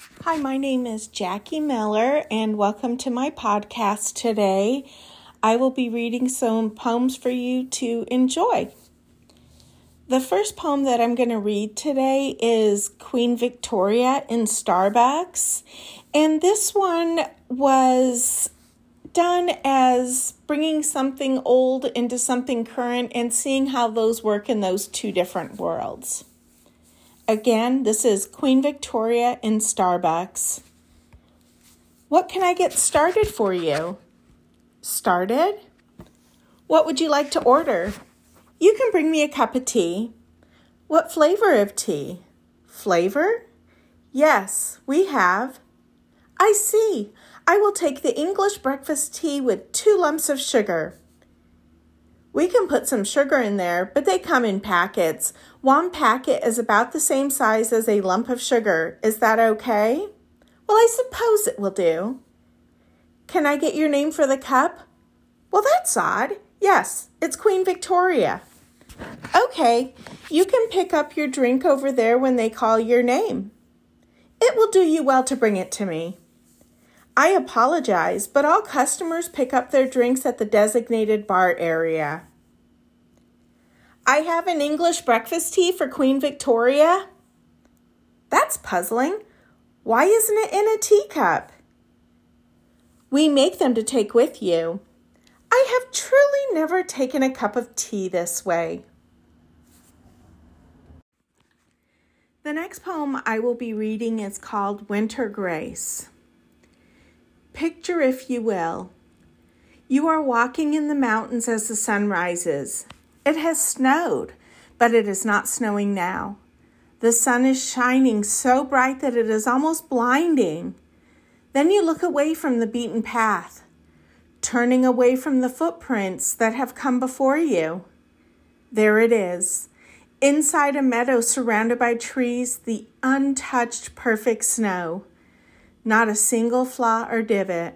Hi, my name is Jackie Miller, and welcome to my podcast today. I will be reading some poems for you to enjoy. The first poem that I'm going to read today is Queen Victoria in Starbucks, and this one was done as bringing something old into something current and seeing how those work in those two different worlds. Again, this is Queen Victoria in Starbucks. What can I get started for you? Started? What would you like to order? You can bring me a cup of tea. What flavor of tea? Flavor? Yes, we have. I see. I will take the English breakfast tea with two lumps of sugar. We can put some sugar in there, but they come in packets. One packet is about the same size as a lump of sugar. Is that okay? Well, I suppose it will do. Can I get your name for the cup? Well, that's odd. Yes, it's Queen Victoria. Okay, you can pick up your drink over there when they call your name. It will do you well to bring it to me. I apologize, but all customers pick up their drinks at the designated bar area. I have an English breakfast tea for Queen Victoria. That's puzzling. Why isn't it in a teacup? We make them to take with you. I have truly never taken a cup of tea this way. The next poem I will be reading is called Winter Grace. Picture, if you will, you are walking in the mountains as the sun rises. It has snowed, but it is not snowing now. The sun is shining so bright that it is almost blinding. Then you look away from the beaten path, turning away from the footprints that have come before you. There it is, inside a meadow surrounded by trees, the untouched perfect snow not a single flaw or divot.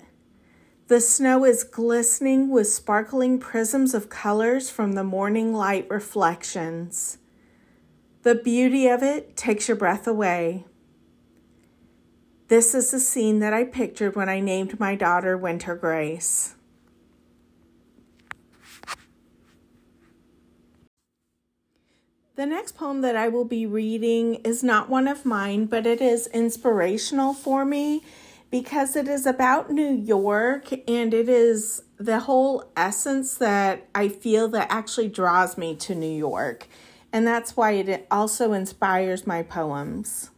The snow is glistening with sparkling prisms of colors from the morning light reflections. The beauty of it takes your breath away. This is the scene that I pictured when I named my daughter Winter Grace. The next poem that I will be reading is not one of mine, but it is inspirational for me because it is about New York and it is the whole essence that I feel that actually draws me to New York. And that's why it also inspires my poems.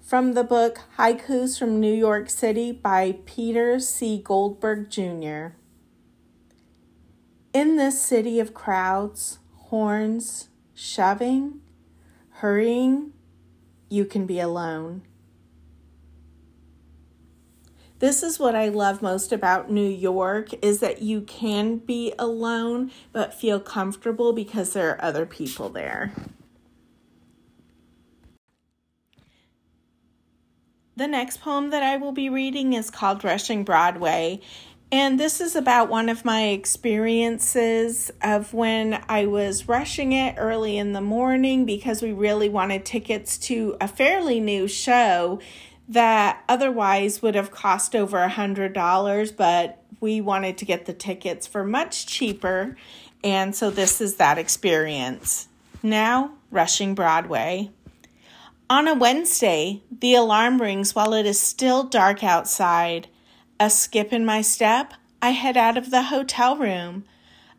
From the book Haikus from New York City by Peter C. Goldberg Jr. In this city of crowds, horns, shoving, hurrying, you can be alone. This is what I love most about New York is that you can be alone but feel comfortable because there are other people there. The next poem that I will be reading is called Rushing Broadway, and this is about one of my experiences of when I was rushing it early in the morning because we really wanted tickets to a fairly new show that otherwise would have cost over a hundred dollars, but we wanted to get the tickets for much cheaper. And so this is that experience. Now, rushing Broadway. On a Wednesday, the alarm rings while it is still dark outside. A skip in my step, I head out of the hotel room.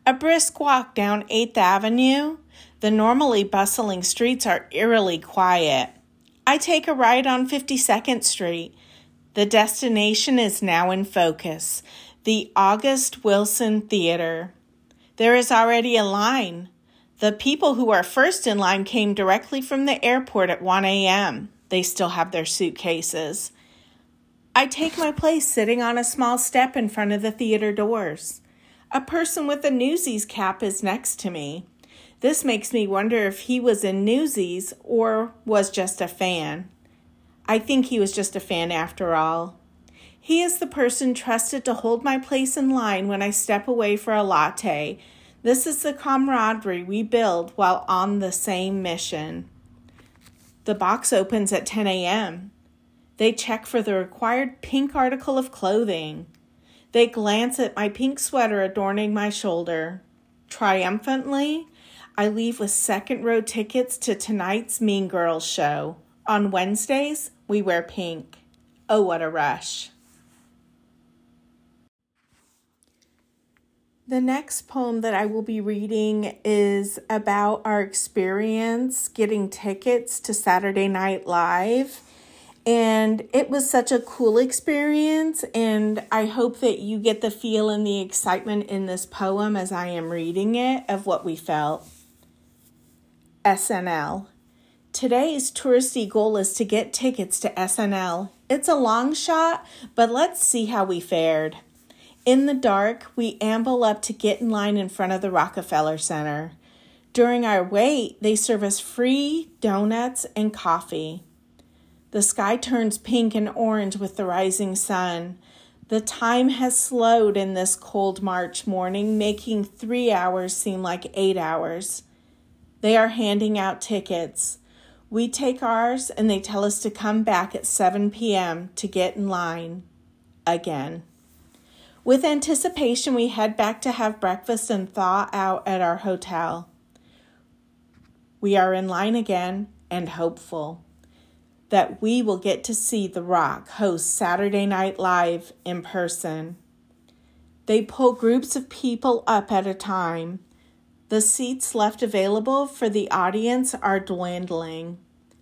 A brisk walk down 8th Avenue. The normally bustling streets are eerily quiet. I take a ride on 52nd Street. The destination is now in focus the August Wilson Theater. There is already a line. The people who are first in line came directly from the airport at 1 a.m. They still have their suitcases. I take my place sitting on a small step in front of the theater doors. A person with a Newsies cap is next to me. This makes me wonder if he was in Newsies or was just a fan. I think he was just a fan after all. He is the person trusted to hold my place in line when I step away for a latte. This is the camaraderie we build while on the same mission. The box opens at 10 a.m. They check for the required pink article of clothing. They glance at my pink sweater adorning my shoulder. Triumphantly, I leave with second row tickets to tonight's Mean Girls show. On Wednesdays, we wear pink. Oh, what a rush. The next poem that I will be reading is about our experience getting tickets to Saturday Night Live. And it was such a cool experience, and I hope that you get the feel and the excitement in this poem as I am reading it of what we felt. SNL. Today's touristy goal is to get tickets to SNL. It's a long shot, but let's see how we fared. In the dark, we amble up to get in line in front of the Rockefeller Center. During our wait, they serve us free donuts and coffee. The sky turns pink and orange with the rising sun. The time has slowed in this cold March morning, making three hours seem like eight hours. They are handing out tickets. We take ours and they tell us to come back at 7 p.m. to get in line again. With anticipation, we head back to have breakfast and thaw out at our hotel. We are in line again and hopeful that we will get to see The Rock host Saturday Night Live in person. They pull groups of people up at a time. The seats left available for the audience are dwindling.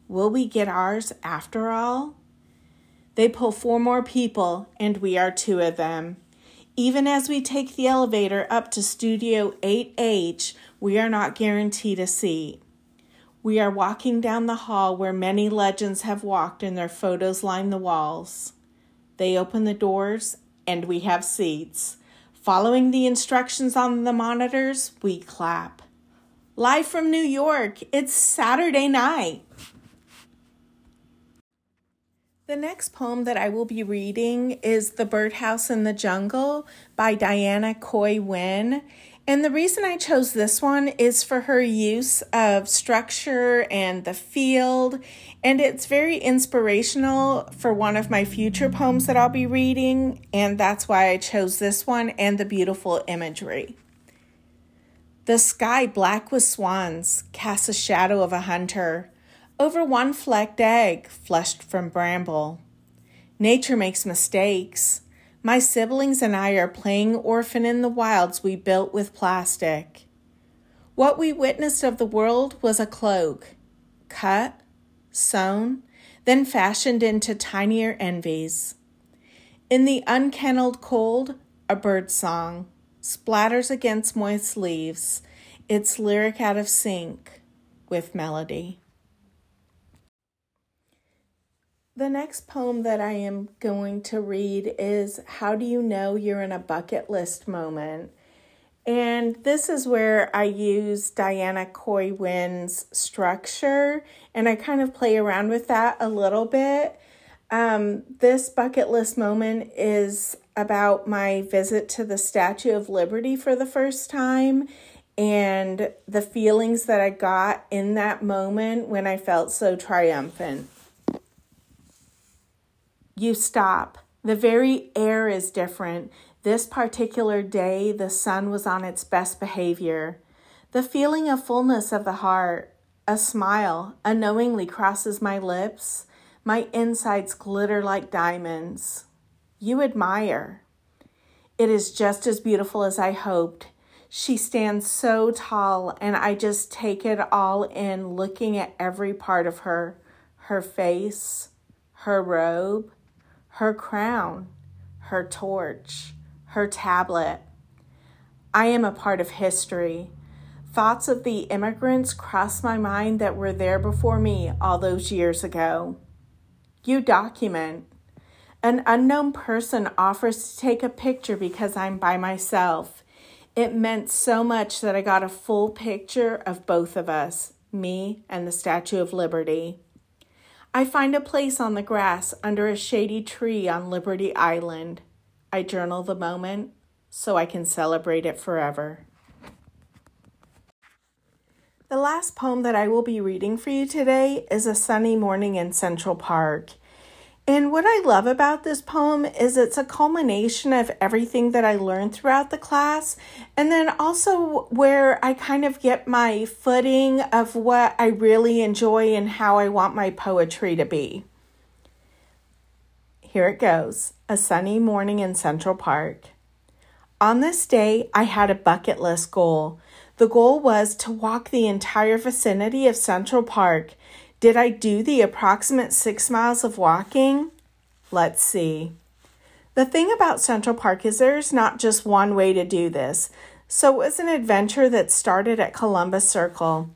Will we get ours after all? They pull four more people, and we are two of them. Even as we take the elevator up to Studio 8H, we are not guaranteed a seat. We are walking down the hall where many legends have walked and their photos line the walls. They open the doors and we have seats. Following the instructions on the monitors, we clap. Live from New York, it's Saturday night. The next poem that I will be reading is The Birdhouse in the Jungle by Diana Khoi Nguyen. And the reason I chose this one is for her use of structure and the field. And it's very inspirational for one of my future poems that I'll be reading. And that's why I chose this one and the beautiful imagery. The sky black with swans casts a shadow of a hunter over one flecked egg flushed from bramble. Nature makes mistakes. My siblings and I are playing orphan in the wilds we built with plastic. What we witnessed of the world was a cloak, cut, sewn, then fashioned into tinier envies. In the unkennelled cold, a bird song splatters against moist leaves, its lyric out of sync with melody. The next poem that I am going to read is How Do You Know You're in a Bucket List Moment? And this is where I use Diana Khoi Nguyen's structure and I kind of play around with that a little bit. Um, this bucket list moment is about my visit to the Statue of Liberty for the first time and the feelings that I got in that moment when I felt so triumphant you stop. The very air is different. This particular day, the sun was on its best behavior. The feeling of fullness of the heart, a smile unknowingly crosses my lips. My insides glitter like diamonds. You admire. It is just as beautiful as I hoped. She stands so tall, and I just take it all in, looking at every part of her her face, her robe, her crown, her torch, her tablet. I am a part of history. Thoughts of the immigrants cross my mind that were there before me all those years ago. You document. An unknown person offers to take a picture because I'm by myself. It meant so much that I got a full picture of both of us, me and the Statue of Liberty. I find a place on the grass under a shady tree on Liberty Island. I journal the moment so I can celebrate it forever. The last poem that I will be reading for you today is A Sunny Morning in Central Park. And what I love about this poem is it's a culmination of everything that I learned throughout the class, and then also where I kind of get my footing of what I really enjoy and how I want my poetry to be. Here it goes A sunny morning in Central Park. On this day, I had a bucket list goal. The goal was to walk the entire vicinity of Central Park did I do the approximate six miles of walking? Let's see. The thing about Central Park is there's not just one way to do this. So it was an adventure that started at Columbus Circle.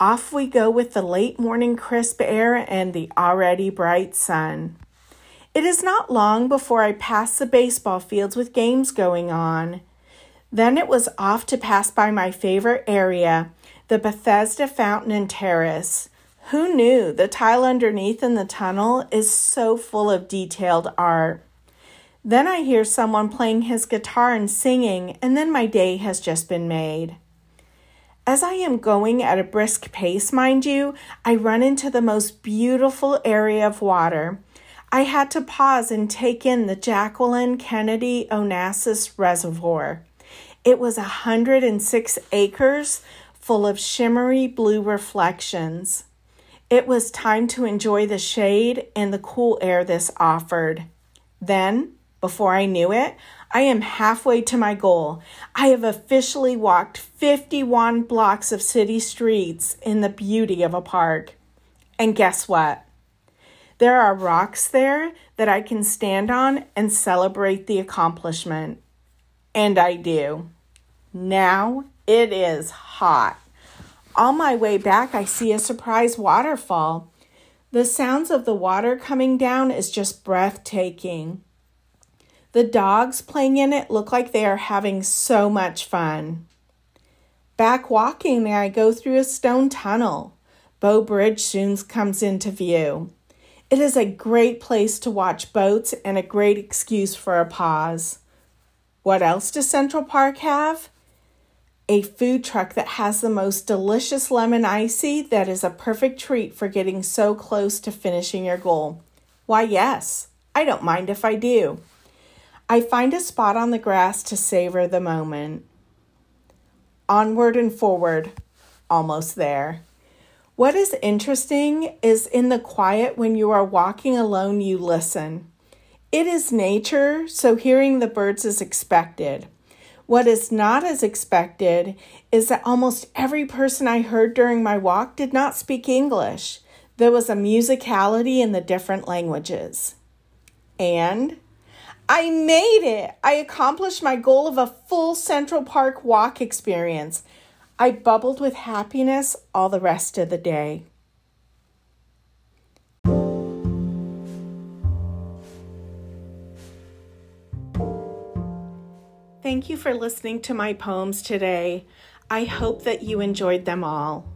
Off we go with the late morning crisp air and the already bright sun. It is not long before I pass the baseball fields with games going on. Then it was off to pass by my favorite area, the Bethesda Fountain and Terrace. Who knew the tile underneath in the tunnel is so full of detailed art? Then I hear someone playing his guitar and singing, and then my day has just been made. As I am going at a brisk pace, mind you, I run into the most beautiful area of water. I had to pause and take in the Jacqueline Kennedy Onassis Reservoir. It was a 106 acres full of shimmery blue reflections. It was time to enjoy the shade and the cool air this offered. Then, before I knew it, I am halfway to my goal. I have officially walked 51 blocks of city streets in the beauty of a park. And guess what? There are rocks there that I can stand on and celebrate the accomplishment. And I do. Now it is hot. On my way back, I see a surprise waterfall. The sounds of the water coming down is just breathtaking. The dogs playing in it look like they are having so much fun. Back walking, I go through a stone tunnel. Bow Bridge soon comes into view. It is a great place to watch boats and a great excuse for a pause. What else does Central Park have? A food truck that has the most delicious lemon icy that is a perfect treat for getting so close to finishing your goal. Why, yes, I don't mind if I do. I find a spot on the grass to savor the moment. Onward and forward, almost there. What is interesting is in the quiet when you are walking alone, you listen. It is nature, so hearing the birds is expected. What is not as expected is that almost every person I heard during my walk did not speak English. There was a musicality in the different languages. And I made it! I accomplished my goal of a full Central Park walk experience. I bubbled with happiness all the rest of the day. Thank you for listening to my poems today. I hope that you enjoyed them all.